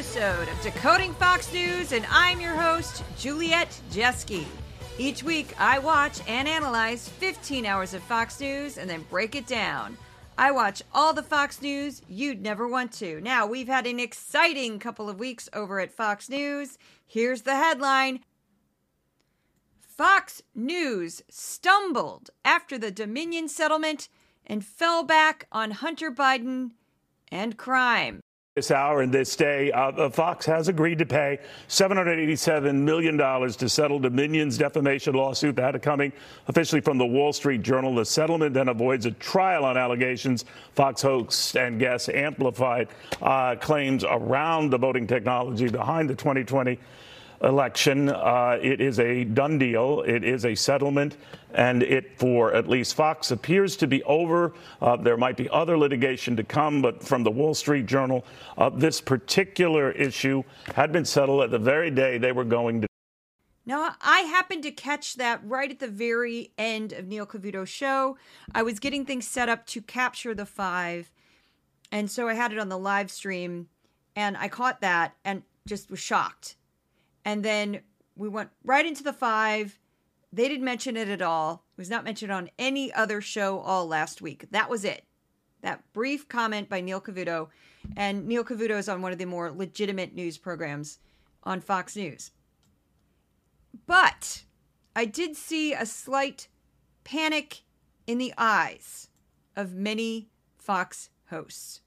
episode of Decoding Fox News, and I'm your host, Juliet Jeske. Each week, I watch and analyze 15 hours of Fox News and then break it down. I watch all the Fox News you'd never want to. Now, we've had an exciting couple of weeks over at Fox News. Here's the headline Fox News stumbled after the Dominion settlement and fell back on Hunter Biden and crime. This hour and this day, uh, Fox has agreed to pay $787 million to settle Dominion's defamation lawsuit that had coming officially from the Wall Street Journal. The settlement then avoids a trial on allegations Fox hosts and guests amplified uh, claims around the voting technology behind the 2020 election. Uh, it is a done deal. It is a settlement, and it, for at least Fox, appears to be over. Uh, there might be other litigation to come, but from the Wall Street Journal, uh, this particular issue had been settled at the very day they were going to. Now, I happened to catch that right at the very end of Neil Cavuto's show. I was getting things set up to capture the five, and so I had it on the live stream, and I caught that and just was shocked and then we went right into the five. They didn't mention it at all. It was not mentioned on any other show all last week. That was it. That brief comment by Neil Cavuto. And Neil Cavuto is on one of the more legitimate news programs on Fox News. But I did see a slight panic in the eyes of many Fox hosts.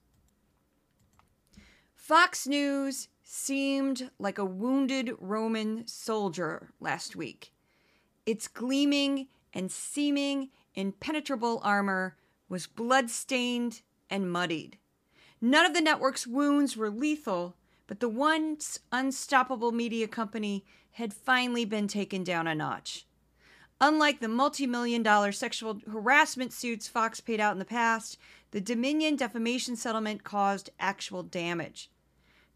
Fox News seemed like a wounded Roman soldier last week. Its gleaming and seeming impenetrable armor was blood-stained and muddied. None of the network's wounds were lethal, but the once unstoppable media company had finally been taken down a notch. Unlike the multi million dollar sexual harassment suits Fox paid out in the past, the Dominion defamation settlement caused actual damage.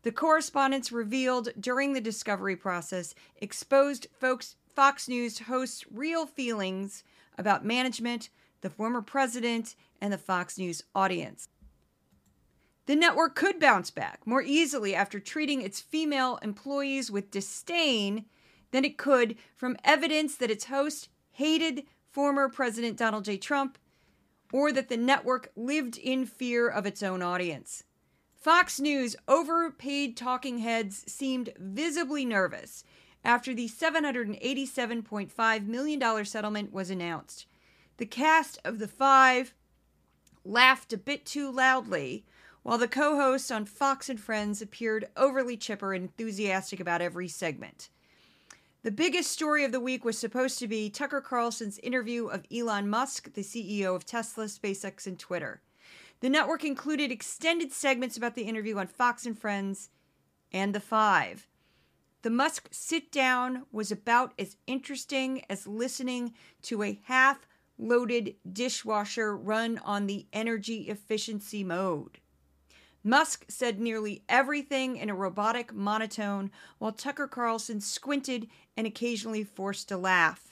The correspondence revealed during the discovery process exposed folks, Fox News hosts' real feelings about management, the former president, and the Fox News audience. The network could bounce back more easily after treating its female employees with disdain than it could from evidence that its host hated former President Donald J. Trump or that the network lived in fear of its own audience. Fox News overpaid talking heads seemed visibly nervous after the $787.5 million settlement was announced. The cast of The Five laughed a bit too loudly, while the co hosts on Fox and Friends appeared overly chipper and enthusiastic about every segment. The biggest story of the week was supposed to be Tucker Carlson's interview of Elon Musk, the CEO of Tesla, SpaceX, and Twitter. The network included extended segments about the interview on Fox and Friends and The Five. The Musk sit down was about as interesting as listening to a half loaded dishwasher run on the energy efficiency mode. Musk said nearly everything in a robotic monotone while Tucker Carlson squinted and occasionally forced a laugh.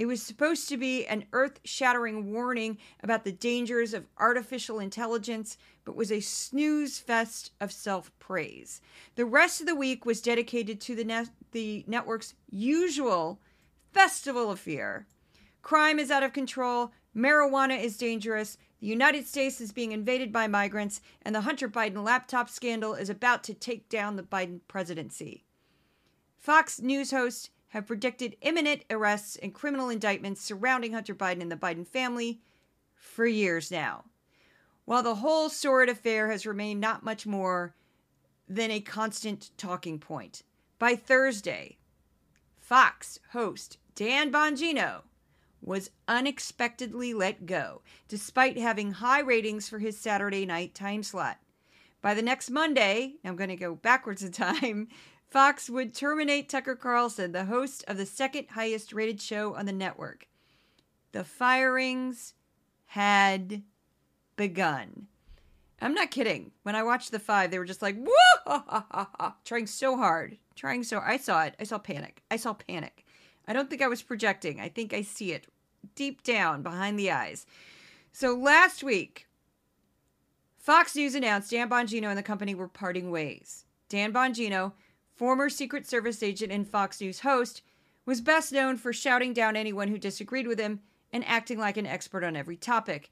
It was supposed to be an earth shattering warning about the dangers of artificial intelligence, but was a snooze fest of self praise. The rest of the week was dedicated to the, the network's usual festival of fear. Crime is out of control, marijuana is dangerous, the United States is being invaded by migrants, and the Hunter Biden laptop scandal is about to take down the Biden presidency. Fox News host have predicted imminent arrests and criminal indictments surrounding Hunter Biden and the Biden family for years now. While the whole sordid affair has remained not much more than a constant talking point. By Thursday, Fox host Dan Bongino was unexpectedly let go, despite having high ratings for his Saturday night time slot. By the next Monday, I'm going to go backwards in time, Fox would terminate Tucker Carlson, the host of the second highest rated show on the network. The firings had begun. I'm not kidding. When I watched the five, they were just like, whoa, trying so hard, trying so. I saw it. I saw panic. I saw panic. I don't think I was projecting. I think I see it deep down behind the eyes. So last week, Fox News announced Dan Bongino and the company were parting ways. Dan Bongino, former Secret Service agent and Fox News host, was best known for shouting down anyone who disagreed with him and acting like an expert on every topic.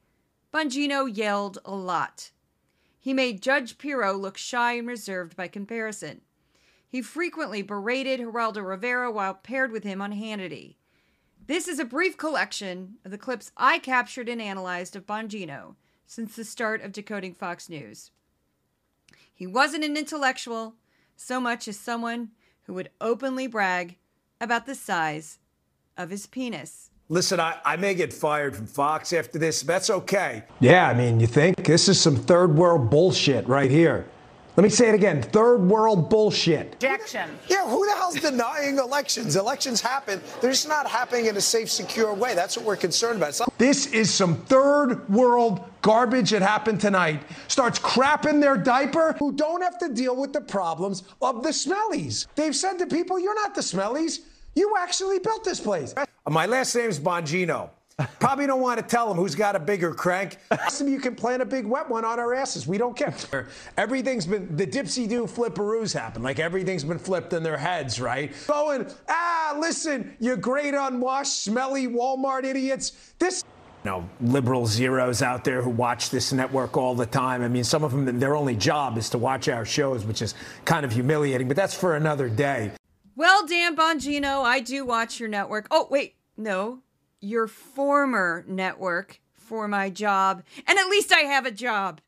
Bongino yelled a lot. He made Judge Pirro look shy and reserved by comparison. He frequently berated Geraldo Rivera while paired with him on Hannity. This is a brief collection of the clips I captured and analyzed of Bongino since the start of decoding Fox News. He wasn't an intellectual so much as someone who would openly brag about the size of his penis. Listen, I, I may get fired from Fox after this. But that's okay. Yeah, I mean, you think? This is some third world bullshit right here. Let me say it again third world bullshit. Objection. Yeah, who the hell's denying elections? Elections happen. They're just not happening in a safe, secure way. That's what we're concerned about. Not- this is some third world garbage that happened tonight. Starts crapping their diaper. Who don't have to deal with the problems of the smellies. They've said to people, you're not the smellies. You actually built this place. My last name's Bongino. Probably don't want to tell them who's got a bigger crank. You can plant a big wet one on our asses. We don't care. Everything's been the dipsy do flipperoos happen. Like everything's been flipped in their heads, right? Going, ah, listen, you great unwashed, smelly Walmart idiots. This you know, liberal zeros out there who watch this network all the time. I mean, some of them, their only job is to watch our shows, which is kind of humiliating, but that's for another day. Well, Dan Bongino, I do watch your network. Oh, wait, no, your former network for my job. And at least I have a job.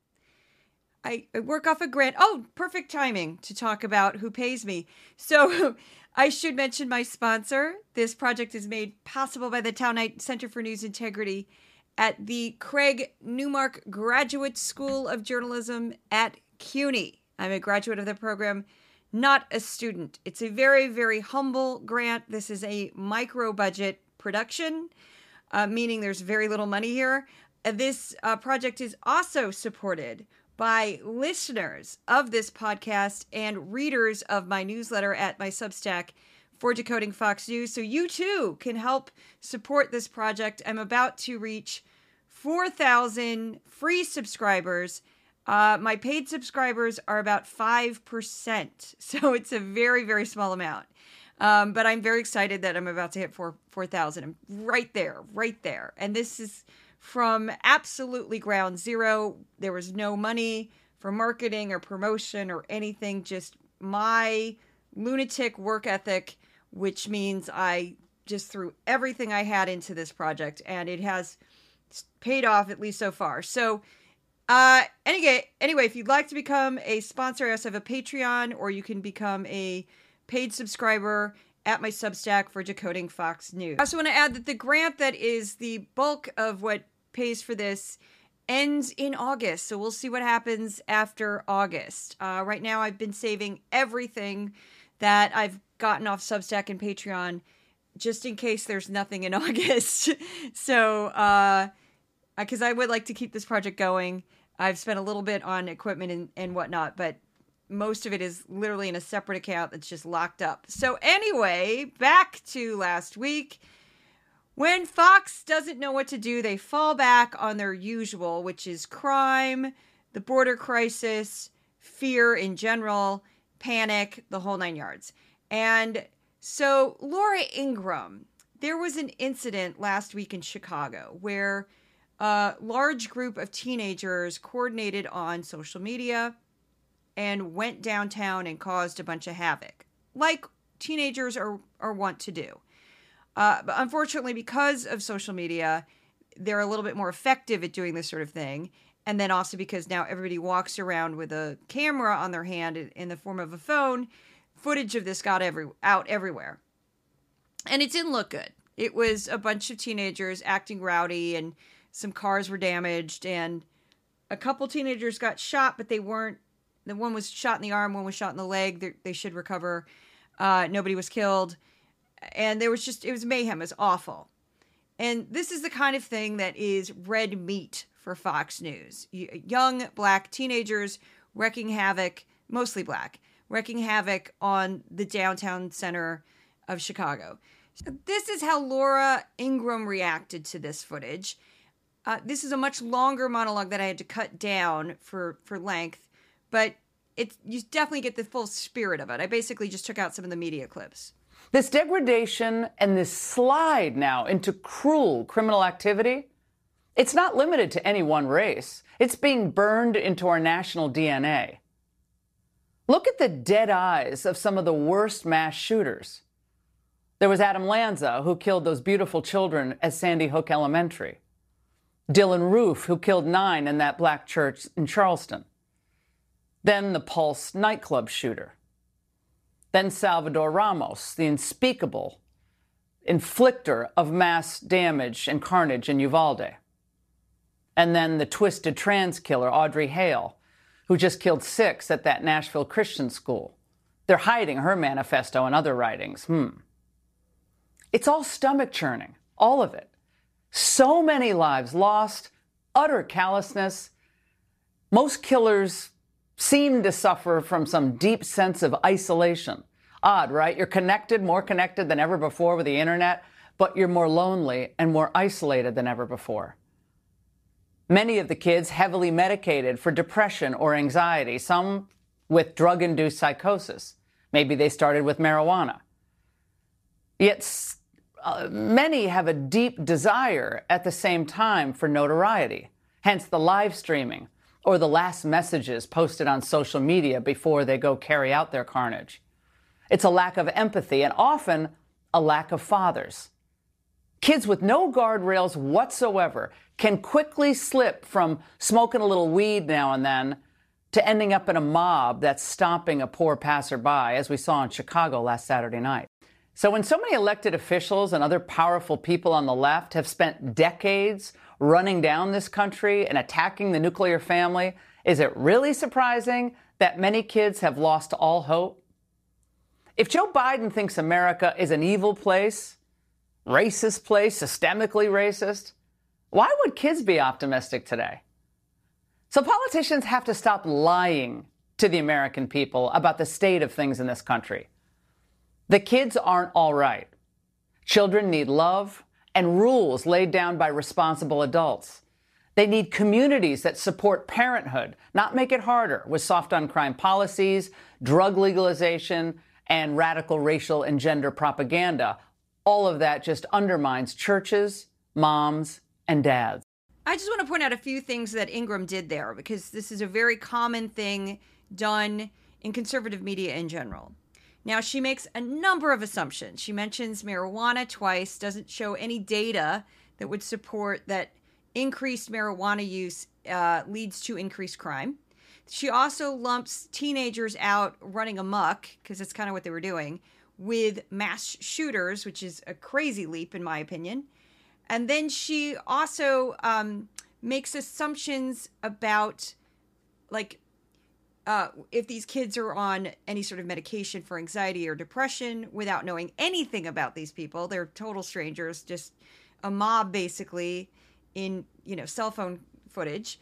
I, I work off a grant. Oh, perfect timing to talk about who pays me. So I should mention my sponsor. This project is made possible by the Tow-Knight Center for News Integrity at the Craig Newmark Graduate School of Journalism at CUNY. I'm a graduate of the program, not a student. It's a very, very humble grant. This is a micro budget production, uh, meaning there's very little money here. Uh, this uh, project is also supported by listeners of this podcast and readers of my newsletter at my Substack for Decoding Fox News. So you too can help support this project. I'm about to reach 4,000 free subscribers. Uh, my paid subscribers are about 5%. So it's a very, very small amount. Um, but I'm very excited that I'm about to hit four four thousand. I'm right there, right there. And this is from absolutely ground zero. There was no money for marketing or promotion or anything. Just my lunatic work ethic, which means I just threw everything I had into this project, and it has paid off at least so far. So. Uh, anyway, anyway, if you'd like to become a sponsor, I also have a Patreon, or you can become a paid subscriber at my Substack for Decoding Fox News. I also want to add that the grant that is the bulk of what pays for this ends in August. So we'll see what happens after August. Uh, right now, I've been saving everything that I've gotten off Substack and Patreon just in case there's nothing in August. so, uh, because I would like to keep this project going. I've spent a little bit on equipment and, and whatnot, but most of it is literally in a separate account that's just locked up. So, anyway, back to last week. When Fox doesn't know what to do, they fall back on their usual, which is crime, the border crisis, fear in general, panic, the whole nine yards. And so, Laura Ingraham, there was an incident last week in Chicago where a large group of teenagers coordinated on social media and went downtown and caused a bunch of havoc, like teenagers are, are wont to do. Uh, but unfortunately, because of social media, they're a little bit more effective at doing this sort of thing. And then also because now everybody walks around with a camera on their hand in the form of a phone, footage of this got every out everywhere. And it didn't look good. It was a bunch of teenagers acting rowdy and some cars were damaged and a couple teenagers got shot, but they weren't the one was shot in the arm, one was shot in the leg. They're, they should recover. Uh, nobody was killed, and there was just it was mayhem. It was awful, and this is the kind of thing that is red meat for Fox News. Young black teenagers wrecking havoc, mostly black, wrecking havoc on the downtown center of Chicago. This is how Laura Ingraham reacted to this footage. Uh, this is a much longer monologue that I had to cut down for for length, but it's you definitely get the full spirit of it. I basically just took out some of the media clips. This degradation and this slide now into cruel criminal activity, it's not limited to any one race. It's being burned into our national DNA. Look at the dead eyes of some of the worst mass shooters. There was Adam Lanza, who killed those beautiful children at Sandy Hook Elementary. Dylann Roof, who killed nine in that black church in Charleston. Then the Pulse nightclub shooter. Then Salvador Ramos, the unspeakable inflictor of mass damage and carnage in Uvalde. And then the twisted trans killer, Audrey Hale, who just killed six at that Nashville Christian school. They're hiding her manifesto and other writings. Hmm. It's all stomach churning, all of it. So many lives lost, utter callousness. Most killers seem to suffer from some deep sense of isolation. Odd, right? You're connected, more connected than ever before with the internet, but you're more lonely and more isolated than ever before. Many of the kids heavily medicated for depression or anxiety, some with drug induced psychosis. Maybe they started with marijuana. Yet uh, many have a deep desire at the same time for notoriety, hence the live streaming or the last messages posted on social media before they go carry out their carnage. It's a lack of empathy and often a lack of fathers. Kids with no guardrails whatsoever can quickly slip from smoking a little weed now and then to ending up in a mob that's stomping a poor passerby, as we saw in Chicago last Saturday night. So, when so many elected officials and other powerful people on the left have spent decades running down this country and attacking the nuclear family, is it really surprising that many kids have lost all hope? If Joe Biden thinks America is an evil place, racist place, systemically racist, why would kids be optimistic today? So politicians have to stop lying to the American people about the state of things in this country. The kids aren't all right. Children need love, and rules laid down by responsible adults. They need communities that support parenthood, not make it harder with soft on crime policies, drug legalization, and radical racial and gender propaganda. All of that just undermines churches, moms, and dads. I just want to point out a few things that Ingraham did there because this is a very common thing done in conservative media in general. Now, she makes a number of assumptions. She mentions marijuana twice, doesn't show any data that would support that increased marijuana use uh, leads to increased crime. She also lumps teenagers out running amok, because that's kind of what they were doing, with mass shooters, which is a crazy leap, in my opinion. And then she also um, makes assumptions about, like, uh, if these kids are on any sort of medication for anxiety or depression without knowing anything about these people. They're total strangers, just a mob basically in, you know, cell phone footage.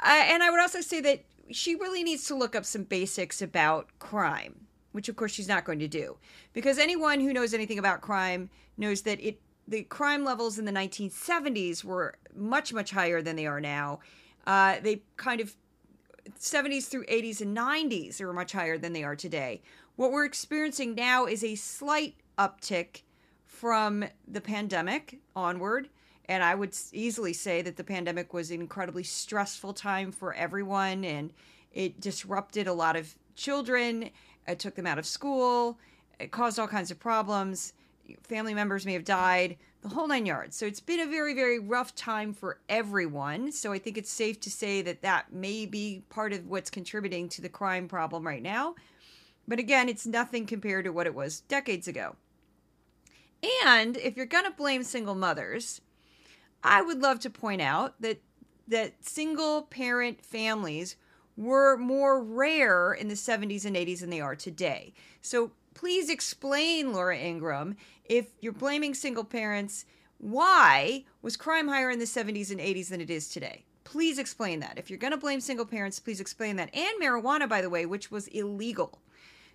Uh, and I would also say that she really needs to look up some basics about crime, which of course she's not going to do. Because anyone who knows anything about crime knows that it the crime levels in the 1970s were much much higher than they are now. Uh, they kind of 70s through 80s and 90s are much higher than they are today. What we're experiencing now is a slight uptick from the pandemic onward. And I would easily say that the pandemic was an incredibly stressful time for everyone and it disrupted a lot of children. It took them out of school. It caused all kinds of problems. Family members may have died the whole nine yards. So it's been a very, very rough time for everyone. So I think it's safe to say that that may be part of what's contributing to the crime problem right now. But again, it's nothing compared to what it was decades ago. And if you're going to blame single mothers, I would love to point out that that single parent families were more rare in the 70s and 80s than they are today. So please explain, Laura Ingraham, if you're blaming single parents, why was crime higher in the 70s and 80s than it is today? Please explain that. If you're going to blame single parents, please explain that. And marijuana, by the way, which was illegal.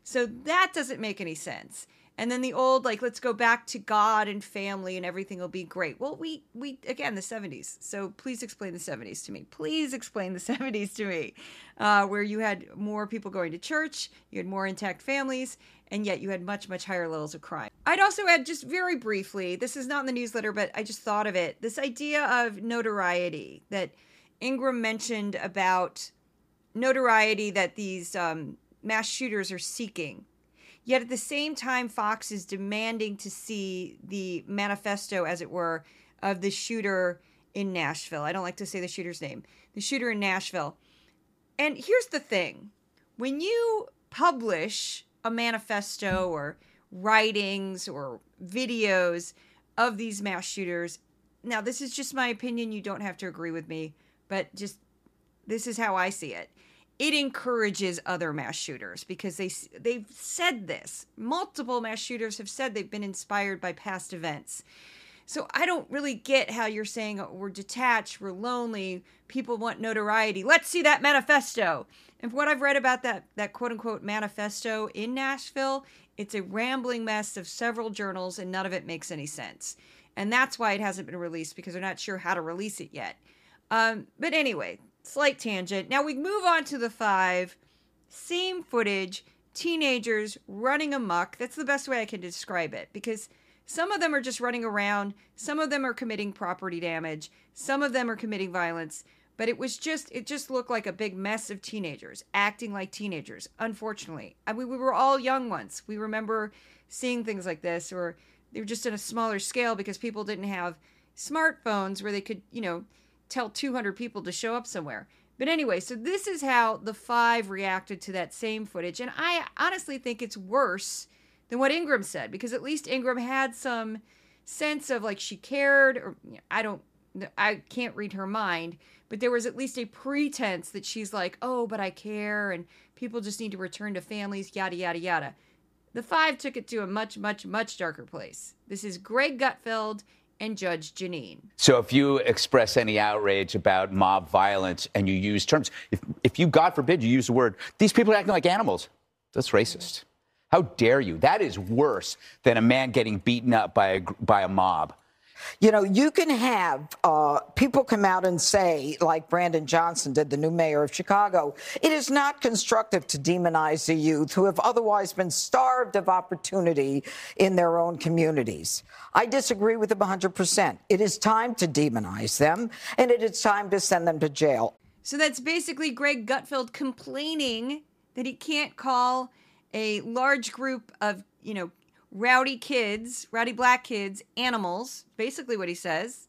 So that doesn't make any sense. and then the old like let's go back to god and family and everything will be great well we we again the 70s so please explain the 70s to me please explain the 70s to me uh, where you had more people going to church you had more intact families and yet you had much much higher levels of crime i'd also add just very briefly this is not in the newsletter but i just thought of it this idea of notoriety that Ingraham mentioned about notoriety that these um, mass shooters are seeking Yet at the same time, Fox is demanding to see the manifesto, as it were, of the shooter in Nashville. I don't like to say the shooter's name, the shooter in Nashville. And here's the thing when you publish a manifesto or writings or videos of these mass shooters, now this is just my opinion. You don't have to agree with me, but just this is how I see it it encourages other mass shooters because they they've said this. Multiple mass shooters have said they've been inspired by past events. So I don't really get how you're saying we're detached, we're lonely, people want notoriety. Let's see that manifesto. And what I've read about that that quote unquote manifesto in Nashville, it's a rambling mess of several journals and none of it makes any sense. And that's why it hasn't been released because they're not sure how to release it yet. Um, but anyway, slight tangent. Now we move on to the five. Same footage, teenagers running amok. That's the best way I can describe it because some of them are just running around, some of them are committing property damage, some of them are committing violence, but it was just it just looked like a big mess of teenagers acting like teenagers. Unfortunately, I mean we were all young once. We remember seeing things like this or they were just on a smaller scale because people didn't have smartphones where they could, you know, tell 200 people to show up somewhere. But anyway, so this is how the five reacted to that same footage. And I honestly think it's worse than what ingraham said because at least ingraham had some sense of like she cared, or I don't, I can't read her mind, but there was at least a pretense that she's like, oh, but I care and people just need to return to families, yada, yada, yada. The five took it to a much, much, much darker place. This is Greg Gutfeld and Judge Jeanine. So if you express any outrage about mob violence and you use terms, if, if you, God forbid, you use the word, these people are acting like animals, that's racist. How dare you? That is worse than a man getting beaten up by a, by a mob. You know, you can have uh, people come out and say, like Brandon Johnson did, the new mayor of Chicago, it is not constructive to demonize the youth who have otherwise been starved of opportunity in their own communities. I disagree with him 100%. It is time to demonize them, and it is time to send them to jail. So that's basically Greg Gutfeld complaining that he can't call a large group of, you know, rowdy kids, rowdy black kids, animals. Basically, what he says.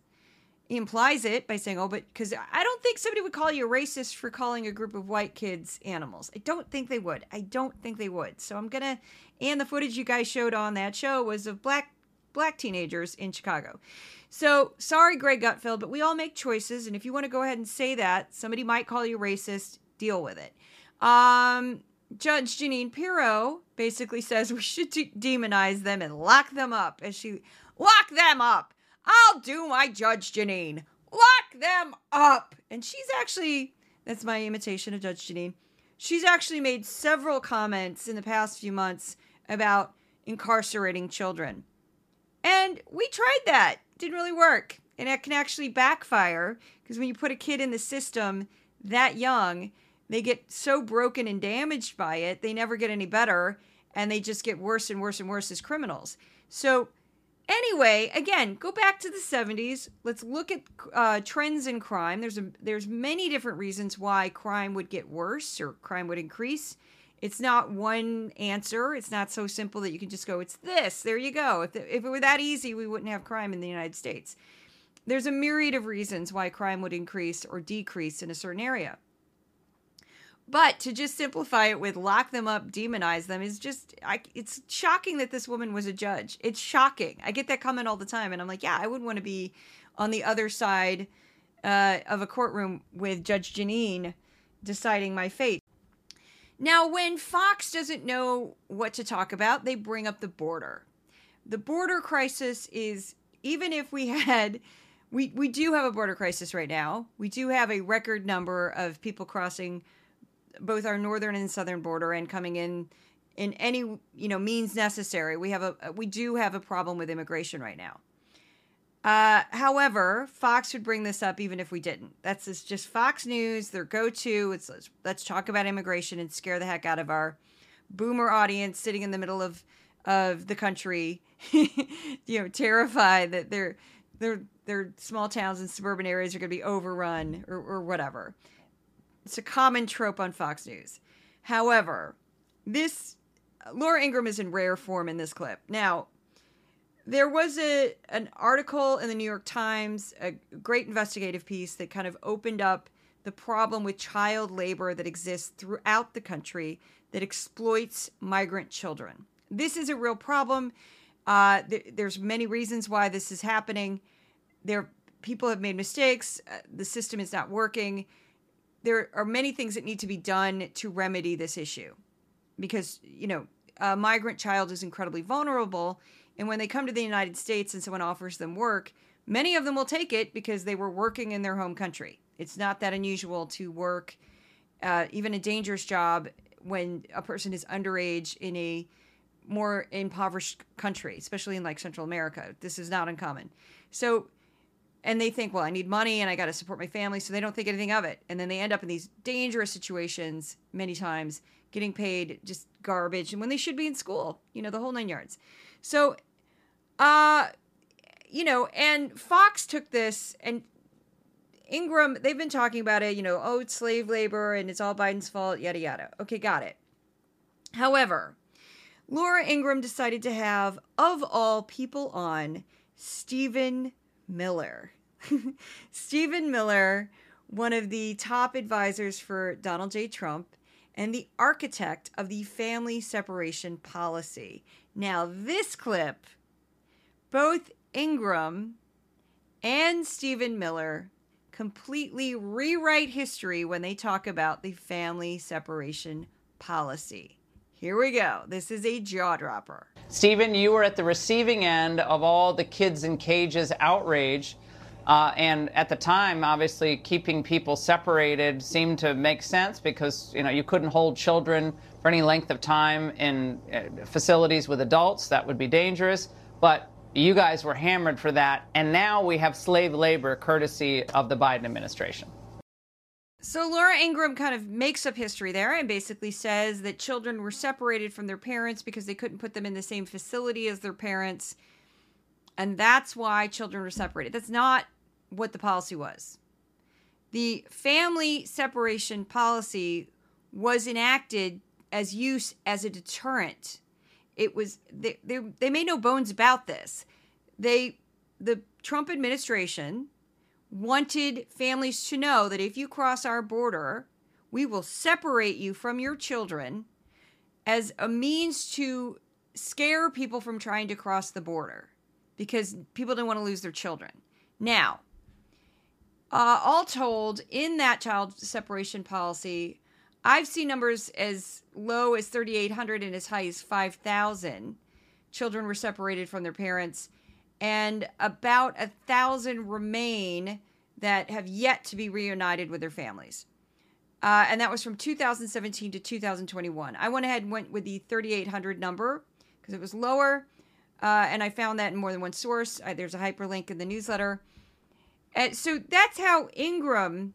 He implies it by saying, "Oh, but because I don't think somebody would call you a racist for calling a group of white kids animals. I don't think they would. I don't think they would. So I'm gonna." And the footage you guys showed on that show was of black black teenagers in Chicago. So sorry, Greg Gutfeld, but we all make choices, and if you want to go ahead and say that, somebody might call you racist. Deal with it. Um, Judge Jeanine Pirro basically says we should de- demonize them and lock them up. And she lock them up, I'll do my Judge Jeanine. Lock them up. And she's actually that's my imitation of Judge Jeanine. She's actually made several comments in the past few months about incarcerating children. And we tried that. Didn't really work. And it can actually backfire because when you put a kid in the system that young, they get so broken and damaged by it, they never get any better and they just get worse and worse and worse as criminals. So, anyway, again, go back to the 70s. Let's look at uh, trends in crime. There's a, there's many different reasons why crime would get worse or crime would increase. It's not one answer. It's not so simple that you can just go, it's this. There you go. If, if it were that easy, we wouldn't have crime in the United States. There's a myriad of reasons why crime would increase or decrease in a certain area. But to just simplify it with lock them up, demonize them is just, I, it's shocking that this woman was a judge. It's shocking. I get that comment all the time, and I'm like, yeah, I wouldn't want to be on the other side uh, of a courtroom with Judge Jeanine deciding my fate. Now, when Fox doesn't know what to talk about, they bring up the border. The border crisis is, even if we had, we, we do have a border crisis right now. We do have a record number of people crossing both our northern and southern border and coming in in any you know means necessary. We have a we do have a problem with immigration right now. Uh, however, Fox would bring this up even if we didn't. That's just, Fox News, their go-to. It's let's, let's talk about immigration and scare the heck out of our boomer audience sitting in the middle of of the country, you know, terrified that their their their small towns and suburban areas are going to be overrun or, or whatever. It's a common trope on Fox News. However, this Laura Ingraham is in rare form in this clip. Now, there was a an article in the New York Times, a great investigative piece that kind of opened up the problem with child labor that exists throughout the country that exploits migrant children. This is a real problem. Uh, th- there's many reasons why this is happening. There, people have made mistakes. Uh, the system is not working. There are many things that need to be done to remedy this issue, because you know a migrant child is incredibly vulnerable and when they come to the United States and someone offers them work, many of them will take it because they were working in their home country. It's not that unusual to work uh, even a dangerous job when a person is underage in a more impoverished country, especially in like Central America. This is not uncommon. So, and they think, well, I need money and I got to support my family. So they don't think anything of it. And then they end up in these dangerous situations many times, getting paid just garbage and when they should be in school, you know, the whole nine yards. So, uh, you know, and Fox took this and Ingraham, they've been talking about it, you know, oh, it's slave labor and it's all Biden's fault, yada, yada. Okay, got it. However, Laura Ingraham decided to have, of all people on, Stephen Miller. Stephen Miller, one of the top advisors for Donald J. Trump and the architect of the family separation policy. Now, this clip, both Ingraham and Stephen Miller completely rewrite history when they talk about the family separation policy. Here we go. This is a jaw dropper. Stephen, you were at the receiving end of all the kids in cages outrage. Uh, and at the time, obviously, keeping people separated seemed to make sense because you know you couldn't hold children for any length of time in uh, facilities with adults. That would be dangerous. But you guys were hammered for that. And now we have slave labor courtesy of the Biden administration. So Laura Ingraham kind of makes up history there and basically says that children were separated from their parents because they couldn't put them in the same facility as their parents. And that's why children were separated. That's not what the policy was. The family separation policy was enacted as use as a deterrent. It was they, they, they made no bones about this. They the Trump administration wanted families to know that if you cross our border, we will separate you from your children as a means to scare people from trying to cross the border because people didn't want to lose their children. Now, uh, all told, in that child separation policy, I've seen numbers as low as 3,800 and as high as 5,000 children were separated from their parents, and about a thousand remain that have yet to be reunited with their families. Uh, and that was from 2017 to 2021. I went ahead and went with the 3,800 number because it was lower, uh, and I found that in more than one source. Uh, there's a hyperlink in the newsletter. And so that's how Ingraham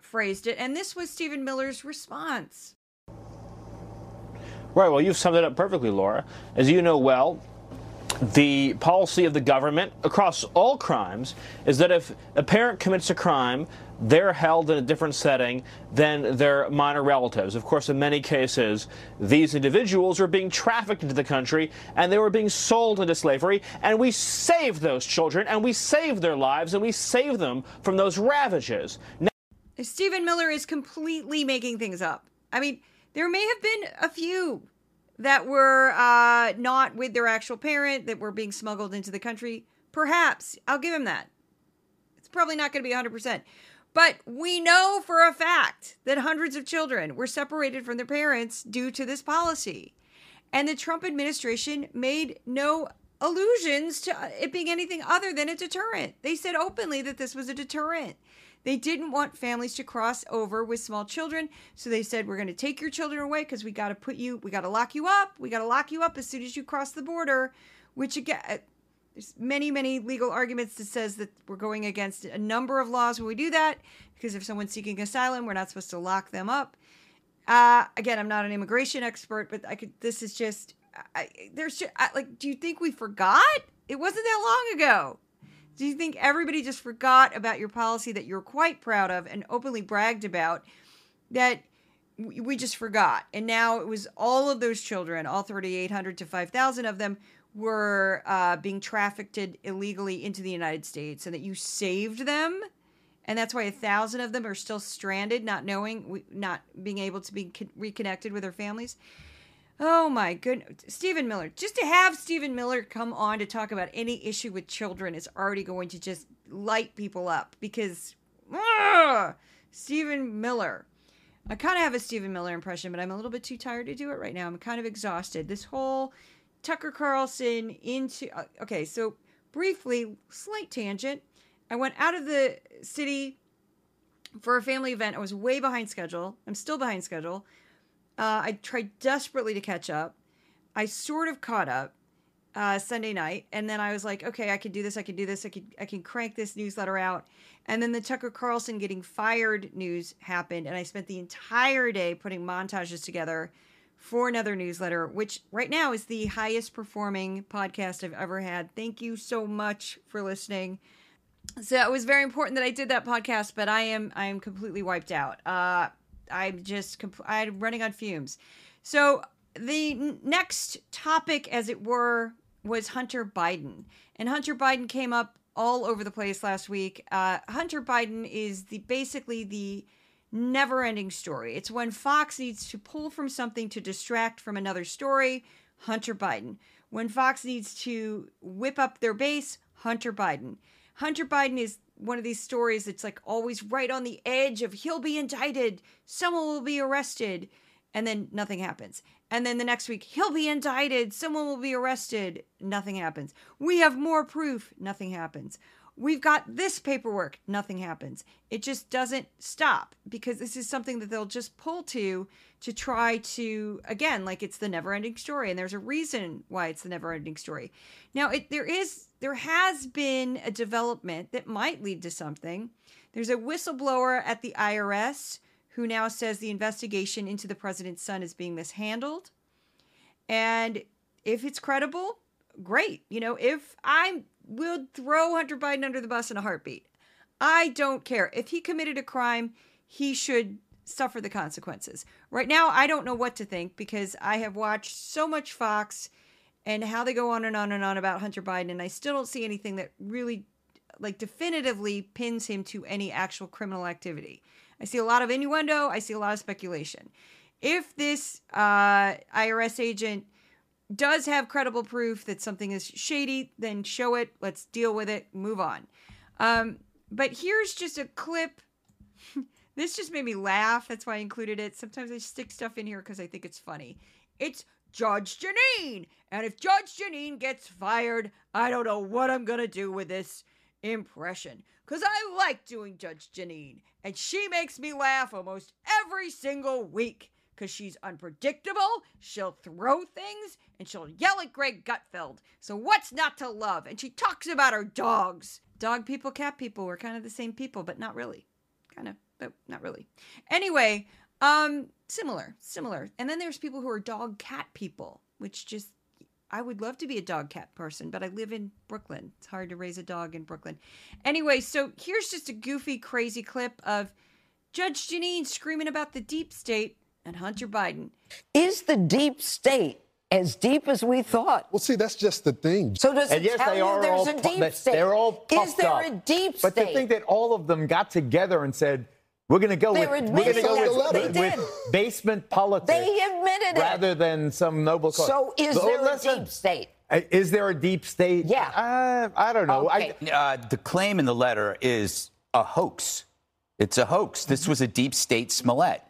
phrased it, and this was Stephen Miller's response. Right, well, you've summed it up perfectly, Laura. As you know well, the policy of the government across all crimes is that if a parent commits a crime, they're held in a different setting than their minor relatives. Of course, in many cases, these individuals were being trafficked into the country and they were being sold into slavery, and we saved those children and we saved their lives and we saved them from those ravages. Now, Stephen Miller is completely making things up. I mean, there may have been a few that were uh, not with their actual parent that were being smuggled into the country. Perhaps. I'll give him that. It's probably not going to be 100%. But we know for a fact that hundreds of children were separated from their parents due to this policy. And the Trump administration made no allusions to it being anything other than a deterrent. They said openly that this was a deterrent. They didn't want families to cross over with small children, so they said we're going to take your children away because we got to put you, we got to lock you up, we got to lock you up as soon as you cross the border. Which again, uh, there's many many legal arguments that says that we're going against a number of laws when we do that because if someone's seeking asylum, we're not supposed to lock them up. Uh, again, I'm not an immigration expert, but I could. This is just. I, there's just, I, like. Do you think we forgot? It wasn't that long ago. Do you think everybody just forgot about your policy that you're quite proud of and openly bragged about? That we just forgot, and now it was all of those children, all 3,800 to 5,000 of them, were uh, being trafficked illegally into the United States, and that you saved them and that's why a thousand of them are still stranded, not knowing, not being able to be reconnected with their families. Oh my goodness, Stephen Miller. Just to have Stephen Miller come on to talk about any issue with children is already going to just light people up because uh, Stephen Miller. I kind of have a Stephen Miller impression, but I'm a little bit too tired to do it right now. I'm kind of exhausted. This whole Tucker Carlson into uh, okay, so briefly, slight tangent. I went out of the city for a family event. I was way behind schedule. I'm still behind schedule. Uh, I tried desperately to catch up. I sort of caught up uh, Sunday night, and then I was like, okay, I can do this. I can do this. I can I can crank this newsletter out. And then the Tucker Carlson getting fired news happened, and I spent the entire day putting montages together for another newsletter, which right now is the highest performing podcast I've ever had. Thank you so much for listening so it was very important that I did that podcast, but I am I am completely wiped out. Uh, I'm just I'm running on fumes. So the next topic, as it were, was Hunter Biden, and Hunter Biden came up all over the place last week. Uh, Hunter Biden is the basically the never-ending story. It's when Fox needs to pull from something to distract from another story. Hunter Biden. When Fox needs to whip up their base, Hunter Biden. Hunter Biden is one of these stories that's like always right on the edge of he'll be indicted, someone will be arrested, and then nothing happens. And then the next week, he'll be indicted, someone will be arrested, nothing happens. We have more proof, nothing happens. We've got this paperwork, nothing happens. It just doesn't stop because this is something that they'll just pull to to try to again like it's the never ending story and there's a reason why it's the never ending story. Now, it there is there has been a development that might lead to something. There's a whistleblower at the IRS who now says the investigation into the president's son is being mishandled. And if it's credible, great. You know, if I will throw Hunter Biden under the bus in a heartbeat. I don't care. If he committed a crime, he should suffer the consequences. Right now, I don't know what to think because I have watched so much Fox and how they go on and on and on about Hunter Biden, and I still don't see anything that really, like, definitively pins him to any actual criminal activity. I see a lot of innuendo, I see a lot of speculation. If this uh, IRS agent does have credible proof that something is shady, then show it. Let's deal with it. Move on. Um, but here's just a clip. this just made me laugh. That's why I included it. Sometimes I stick stuff in here because I think it's funny. It's Judge Jeanine. And if Judge Jeanine gets fired, I don't know what I'm going to do with this impression. Because I like doing Judge Jeanine. And she makes me laugh almost every single week because she's unpredictable, she'll throw things, and she'll yell at Greg Gutfeld. So what's not to love? And she talks about her dogs. Dog people, cat people, we're kind of the same people, but not really. Kind of, but not really. Anyway, um, similar, similar. And then there's people who are dog cat people, which just I would love to be a dog cat person, but I live in Brooklyn. It's hard to raise a dog in Brooklyn. Anyway, so here's just a goofy, crazy clip of Judge Jeanine screaming about the deep state and Hunter Biden. Is the deep state as deep as we thought? Well, see, that's just the thing. So does and it yes, tell they are there's all, a deep state? They're all Is there up. a deep state? But to think that all of them got together and said, we're going to go they with, we're gonna go with, with basement politics. They admitted it. Rather than some noble cause. So is but, there listen, a deep state? Is there a deep state? Yeah. Uh, I don't know. Okay. I, uh, the claim in the letter is a hoax. It's a hoax. This was a deep state Smollett.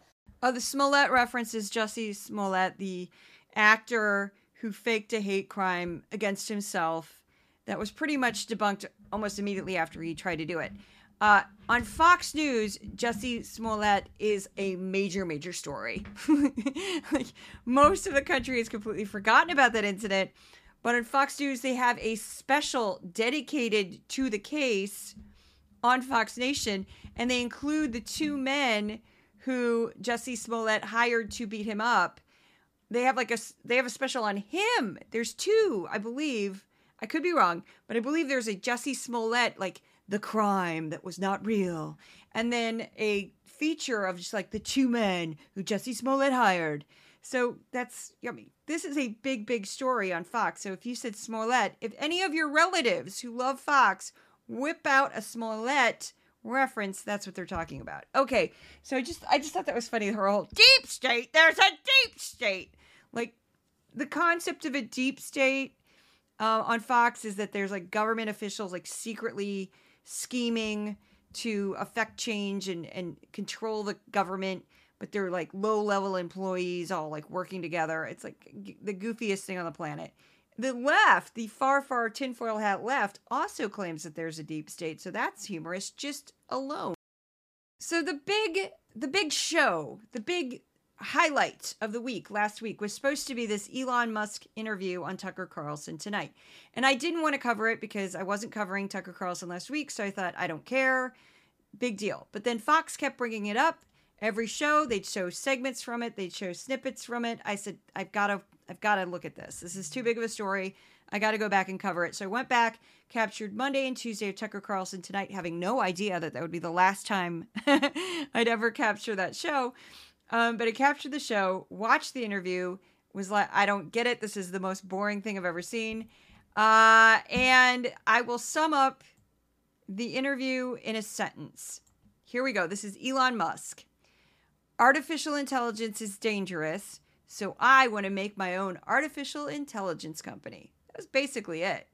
Oh, the Smollett reference is Jussie Smollett, the actor who faked a hate crime against himself that was pretty much debunked almost immediately after he tried to do it. Uh, on Fox News, Jussie Smollett is a major, major story. like most of the country has completely forgotten about that incident. But on Fox News, they have a special dedicated to the case on Fox Nation, and they include the two men who Jussie Smollett hired to beat him up. They have like a they have a special on him. There's two, I believe. I could be wrong, but I believe there's a Jussie Smollett like the crime that was not real, and then a feature of just like the two men who Jussie Smollett hired. So that's yummy. this is a big, big story on Fox. So if you said Smollett, if any of your relatives who love Fox whip out a Smollett reference, that's what they're talking about. Okay, so I just I just thought that was funny. Her whole deep state. There's a deep state. Like the concept of a deep state uh, on Fox is that there's like government officials like secretly scheming to affect change and and control the government but they're like low level employees all like working together. It's like the goofiest thing on the planet. The left, the far, far tinfoil hat left, also claims that there's a deep state, so that's humorous just alone. So the big, the big show, the big highlight of the week last week was supposed to be this Elon Musk interview on Tucker Carlson tonight. And I didn't want to cover it because I wasn't covering Tucker Carlson last week, so I thought I don't care. Big deal. But then Fox kept bringing it up every show they'd show segments from it they'd show snippets from it i said i've got to i've got to look at this. This is too big of a story. I got to go back and cover it. So i went back captured monday and tuesday of tucker carlson tonight having no idea that that would be the last time i'd ever capture that show. Um, but i captured the show watched the interview was like i don't get it. This is the most boring thing i've ever seen. Uh, and i will sum up the interview in a sentence. Here we go. This is elon musk. Artificial intelligence is dangerous, so I want to make my own artificial intelligence company. That's basically it.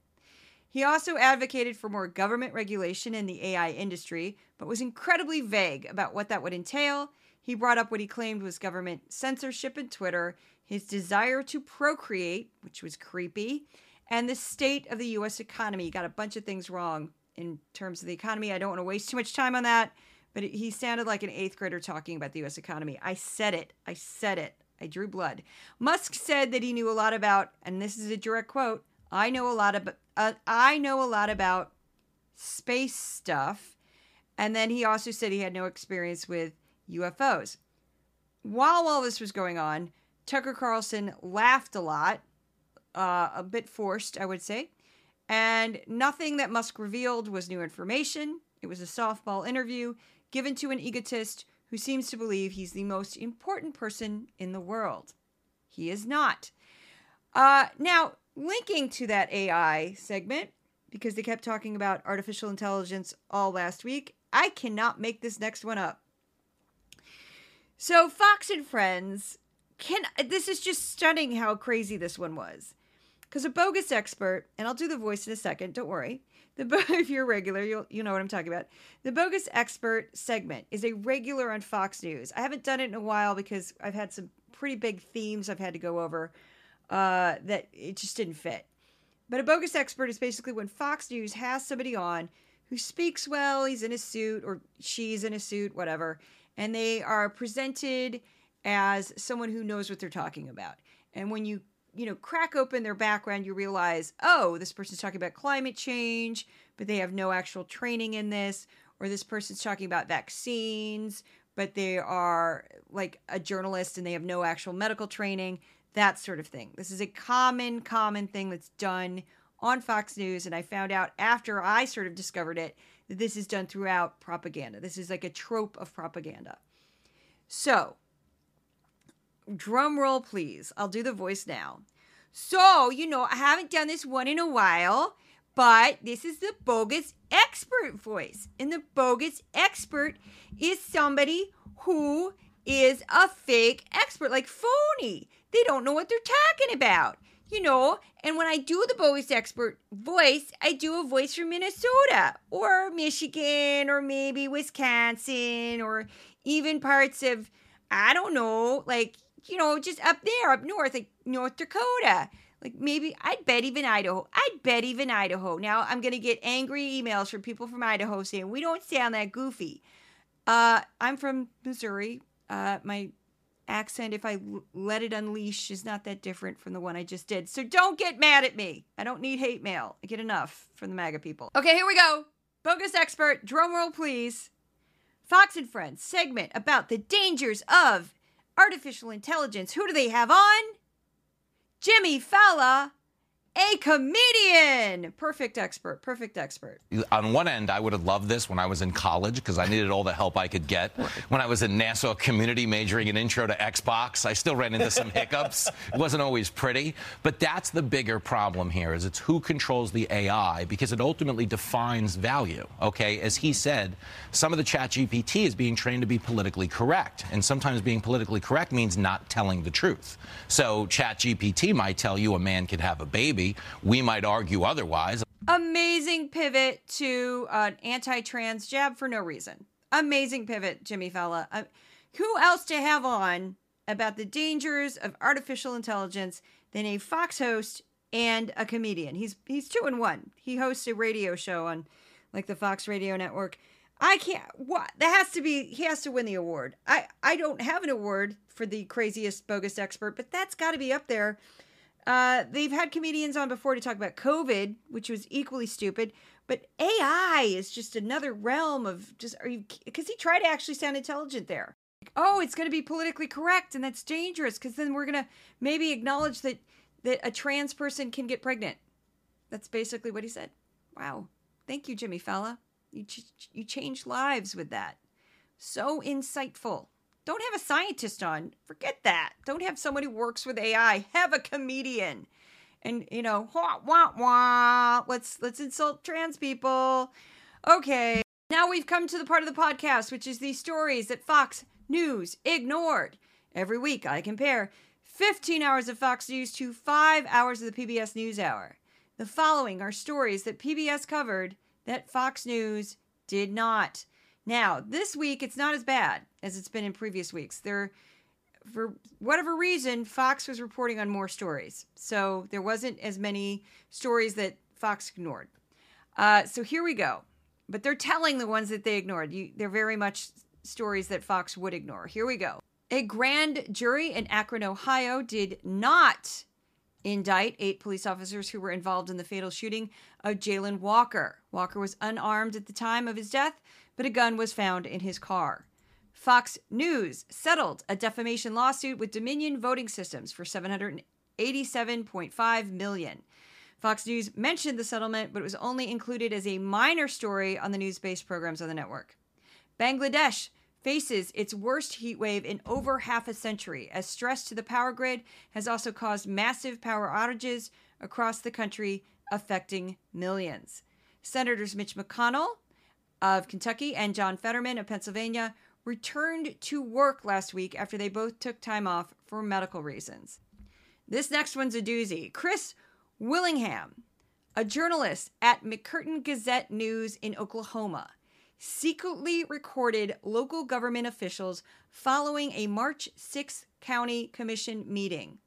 He also advocated for more government regulation in the AI industry, but was incredibly vague about what that would entail. He brought up what he claimed was government censorship in Twitter, his desire to procreate, which was creepy, and the state of the US economy. He got a bunch of things wrong in terms of the economy. I don't want to waste too much time on that but he sounded like an eighth grader talking about the US economy. I said it. I said it. I drew blood. Musk said that he knew a lot about, and this is a direct quote I know a lot about, uh, I know a lot about space stuff. And then he also said he had no experience with UFOs. While all this was going on, Tucker Carlson laughed a lot, uh, a bit forced, I would say. And nothing that Musk revealed was new information. It was a softball interview given to an egotist who seems to believe he's the most important person in the world. He is not. Uh, now, linking to that AI segment, because they kept talking about artificial intelligence all last week, I cannot make this next one up. So, Fox and Friends can this is just stunning how crazy this one was. Because a bogus expert, and I'll do the voice in a second, don't worry. The if you're regular, you'll you know what I'm talking about. The bogus expert segment is a regular on Fox News. I haven't done it in a while because I've had some pretty big themes I've had to go over uh, that it just didn't fit. But a bogus expert is basically when Fox News has somebody on who speaks well, he's in a suit or she's in a suit, whatever, and they are presented as someone who knows what they're talking about. And when you you know, crack open their background, you realize, oh, this person's talking about climate change, but they have no actual training in this, or this person's talking about vaccines, but they are like a journalist and they have no actual medical training, that sort of thing. This is a common, common thing that's done on Fox News. And I found out after I sort of discovered it that this is done throughout propaganda. This is like a trope of propaganda. So, drum roll, please. I'll do the voice now. So, you know, I haven't done this one in a while, but this is the bogus expert voice. And the bogus expert is somebody who is a fake expert, like phony. They don't know what they're talking about, you know. And when I do the bogus expert voice, I do a voice from Minnesota or Michigan or maybe Wisconsin or even parts of, I don't know, like, you know, just up there, up north, like North Dakota. Like maybe I'd bet even Idaho. I'd bet even Idaho. Now I'm gonna get angry emails from people from Idaho saying we don't sound that goofy. Uh, I'm from Missouri. Uh, my accent, if I let it unleash, is not that different from the one I just did. So don't get mad at me. I don't need hate mail. I get enough from the MAGA people. Okay, here we go. Bogus expert, drum roll please. Fox and Friends segment about the dangers of artificial intelligence. Who do they have on? Jimmy Failla, a comedian. Perfect expert. Perfect expert. On one end, I would have loved this when I was in college because I needed all the help I could get. When I was in Nassau Community majoring in intro to Xbox, I still ran into some hiccups. It wasn't always pretty. But that's the bigger problem here is it's who controls the AI because it ultimately defines value. Okay, as he said, some of the chat GPT is being trained to be politically correct. And sometimes being politically correct means not telling the truth. So chat GPT might tell you a man could have a baby. We might argue otherwise. Amazing pivot to an anti trans jab for no reason. Amazing pivot, Jimmy Failla. Uh, who else to have on about the dangers of artificial intelligence than a Fox host and a comedian? He's he's two in one. He hosts a radio show on like the Fox Radio Network. I can't. What that has to be. He has to win the award. I I don't have an award for the craziest bogus expert, but that's got to be up there. Uh, they've had comedians on before to talk about COVID, which was equally stupid. But AI is just another realm of just are you because he tried to actually sound intelligent there. Oh, it's going to be politically correct, and that's dangerous because then we're going to maybe acknowledge that that a trans person can get pregnant. That's basically what he said. Wow, thank you, Jimmy Failla. You ch- you changed lives with that. So insightful. Don't have a scientist on. Forget that. Don't have someone who works with AI. Have a comedian. And you know, wah wah wah. Let's let's insult trans people. Okay. Now we've come to the part of the podcast which is these stories that Fox News ignored. Every week I compare 15 hours of Fox News to 5 hours of the PBS NewsHour. The following are stories that PBS covered that Fox News did not. Now, this week it's not as bad as it's been in previous weeks. There for whatever reason, Fox was reporting on more stories. So there wasn't as many stories that Fox ignored. Uh, so here we go. But they're telling the ones that they ignored. You, they're very much stories that Fox would ignore. Here we go. A grand jury in Akron, Ohio did not indict eight police officers who were involved in the fatal shooting of Jayland Walker. Walker was unarmed at the time of his death, but a gun was found in his car. Fox News settled a defamation lawsuit with Dominion Voting Systems for 787.5 million. Fox News mentioned the settlement, but it was only included as a minor story on the news-based programs on the network. Bangladesh faces its worst heat wave in over half a century, as stress to the power grid has also caused massive power outages across the country, affecting millions. Senators Mitch McConnell of Kentucky and John Fetterman of Pennsylvania returned to work last week after they both took time off for medical reasons. This next one's a doozy. Chris Willingham, a journalist at McCurtain Gazette News in Oklahoma, secretly recorded local government officials following a March 6th county commission meeting.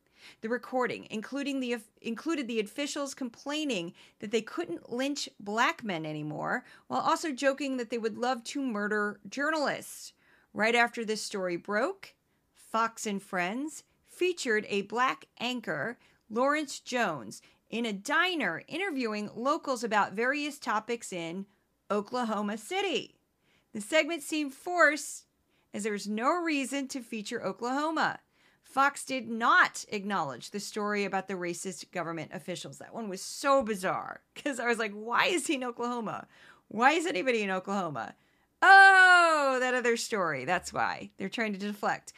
The recording, including the included the officials complaining that they couldn't lynch black men anymore, while also joking that they would love to murder journalists. Right after this story broke, Fox and Friends featured a black anchor, Lawrence Jones, in a diner interviewing locals about various topics in Oklahoma City. The segment seemed forced as there was no reason to feature Oklahoma. Fox did not acknowledge the story about the racist government officials. That one was so bizarre because I was like, why is he in Oklahoma? Why is anybody in Oklahoma? Oh, that other story. That's why. They're trying to deflect.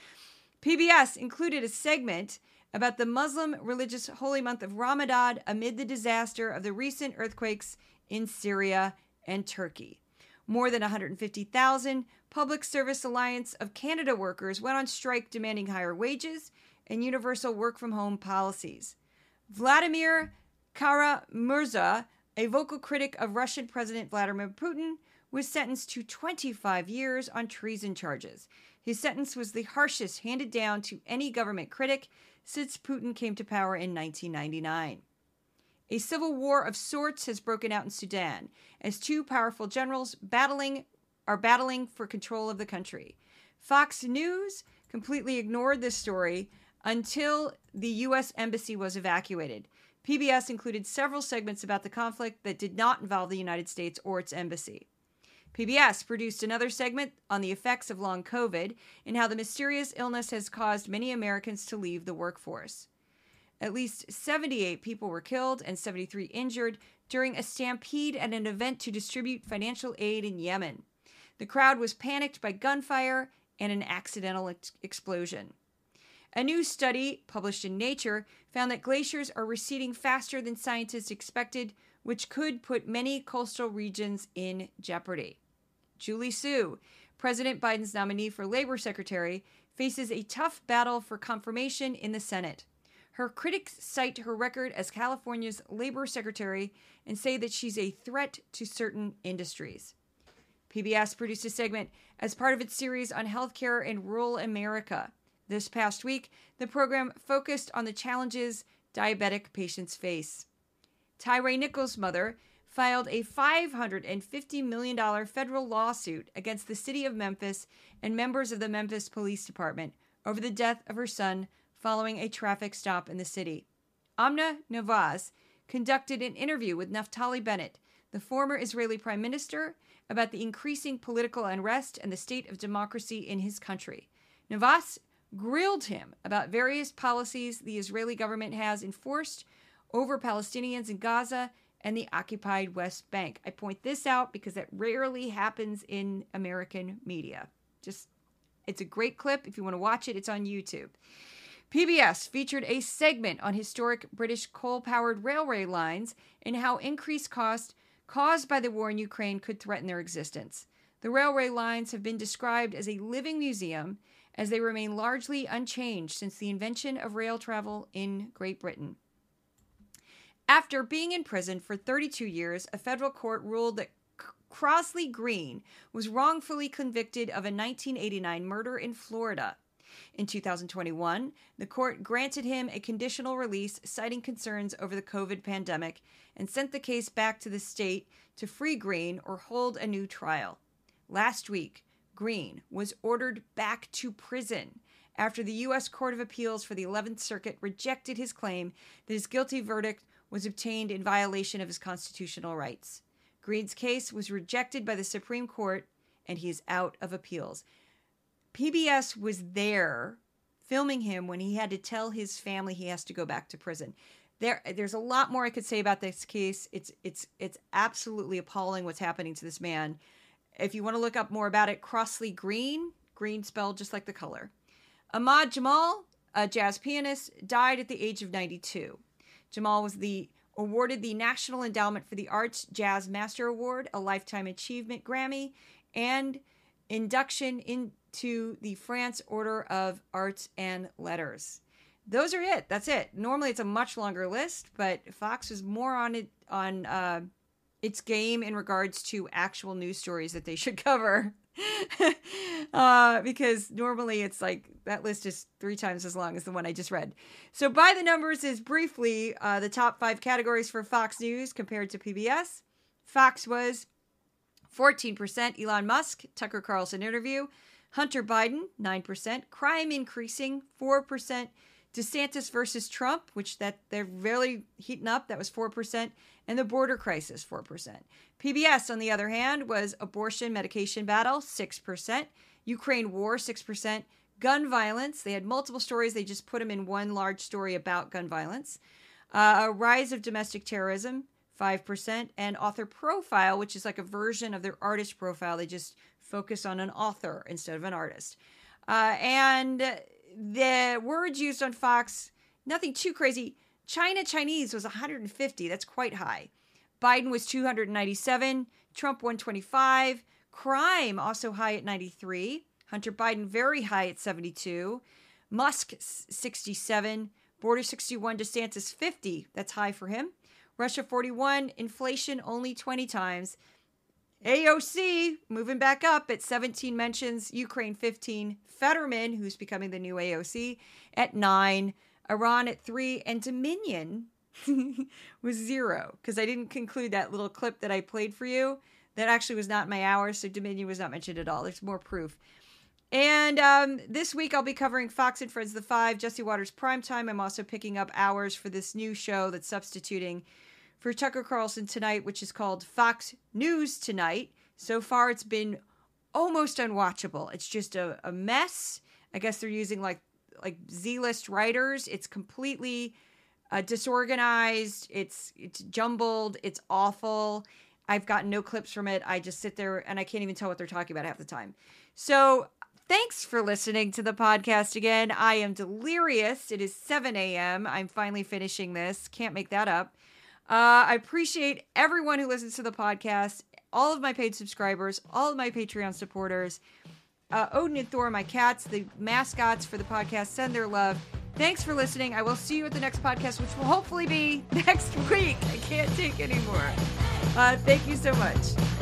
PBS included a segment about the Muslim religious holy month of Ramadan amid the disaster of the recent earthquakes in Syria and Turkey. More than 150,000 Public Service Alliance of Canada workers went on strike demanding higher wages and universal work from home policies. Vladimir Kara-Murza, a vocal critic of Russian President Vladimir Putin, was sentenced to 25 years on treason charges. His sentence was the harshest handed down to any government critic since Putin came to power in 1999. A civil war of sorts has broken out in Sudan as two powerful generals battling are battling for control of the country. Fox News completely ignored this story until the US embassy was evacuated. PBS included several segments about the conflict that did not involve the United States or its embassy. PBS produced another segment on the effects of long COVID and how the mysterious illness has caused many Americans to leave the workforce. At least 78 people were killed and 73 injured during a stampede at an event to distribute financial aid in Yemen. The crowd was panicked by gunfire and an accidental ex- explosion. A new study published in Nature found that glaciers are receding faster than scientists expected, which could put many coastal regions in jeopardy. Julie Su, President Biden's nominee for Labor Secretary, faces a tough battle for confirmation in the Senate. Her critics cite her record as California's labor secretary and say that she's a threat to certain industries. PBS produced a segment as part of its series on healthcare in rural America. This past week, the program focused on the challenges diabetic patients face. Tyre Nichols' mother filed a $550 million federal lawsuit against the city of Memphis and members of the Memphis Police Department over the death of her son following a traffic stop in the city. Amna Nawaz conducted an interview with Naftali Bennett, the former Israeli prime minister, about the increasing political unrest and the state of democracy in his country. Nawaz grilled him about various policies the Israeli government has enforced over Palestinians in Gaza and the occupied West Bank. I point this out because that rarely happens in American media. Just it's a great clip. If you want to watch it, it's on YouTube. PBS featured a segment on historic British coal powered railway lines and how increased cost caused by the war in Ukraine could threaten their existence. The railway lines have been described as a living museum as they remain largely unchanged since the invention of rail travel in Great Britain. After being in prison for 32 years, a federal court ruled that Crossley Green was wrongfully convicted of a 1989 murder in Florida. In 2021, the court granted him a conditional release, citing concerns over the COVID pandemic, and sent the case back to the state to free Green or hold a new trial. Last week, Green was ordered back to prison after the U.S. Court of Appeals for the 11th Circuit rejected his claim that his guilty verdict was obtained in violation of his constitutional rights. Green's case was rejected by the Supreme Court and he is out of appeals. PBS was there filming him when he had to tell his family he has to go back to prison. There, there's a lot more I could say about this case. It's it's it's absolutely appalling what's happening to this man. If you want to look up more about it, Crossley Green, green spelled just like the color. Ahmad Jamal, a jazz pianist, died at the age of 92. Jamal was the awarded the National Endowment for the Arts Jazz Master Award, a Lifetime Achievement Grammy, and induction into the France Order of Arts and Letters. Those are it. That's it. Normally it's a much longer list, but Fox was more on it on uh, its game in regards to actual news stories that they should cover. uh, because normally it's like that list is three times as long as the one I just read. So, by the numbers is briefly uh, the top five categories for Fox News compared to PBS. Fox was 14%, Elon Musk, Tucker Carlson interview, Hunter Biden, 9%, crime increasing, 4%, DeSantis versus Trump, which that they're really heating up, that was 4%, and the border crisis, 4%. PBS, on the other hand, was abortion medication battle, 6%, Ukraine war, 6%, gun violence. They had multiple stories, they just put them in one large story about gun violence. Uh, a rise of domestic terrorism, 5%, and author profile, which is like a version of their artist profile. They just focus on an author instead of an artist. Uh, and the words used on Fox, nothing too crazy. China Chinese was 150. That's quite high. Biden was 297. Trump 125. Crime also high at 93. Hunter Biden very high at 72. Musk 67. Border 61. DeSantis 50. That's high for him. Russia 41. Inflation only 20 times. AOC moving back up at 17 mentions, Ukraine 15, Fetterman, who's becoming the new AOC, at 9, Iran at 3, and Dominion was 0 because I didn't conclude that little clip that I played for you. That actually was not my hour, so Dominion was not mentioned at all. There's more proof. And um, this week I'll be covering Fox and Friends the Five, Jesse Watters Primetime. I'm also picking up hours for this new show that's substituting for Tucker Carlson tonight, which is called Fox News Tonight. So far, it's been almost unwatchable. It's just a, a mess. I guess they're using like like Z-list writers. It's completely uh, disorganized. It's it's jumbled. It's awful. I've gotten no clips from it. I just sit there and I can't even tell what they're talking about half the time. So thanks for listening to the podcast again. I am delirious. It is 7 a.m. I'm finally finishing this. Can't make that up. Uh, I appreciate everyone who listens to the podcast, all of my paid subscribers, all of my Patreon supporters. Uh, Odin and Thor, my cats, the mascots for the podcast, send their love. Thanks for listening. I will see you at the next podcast, which will hopefully be next week. I can't take anymore. Uh, thank you so much.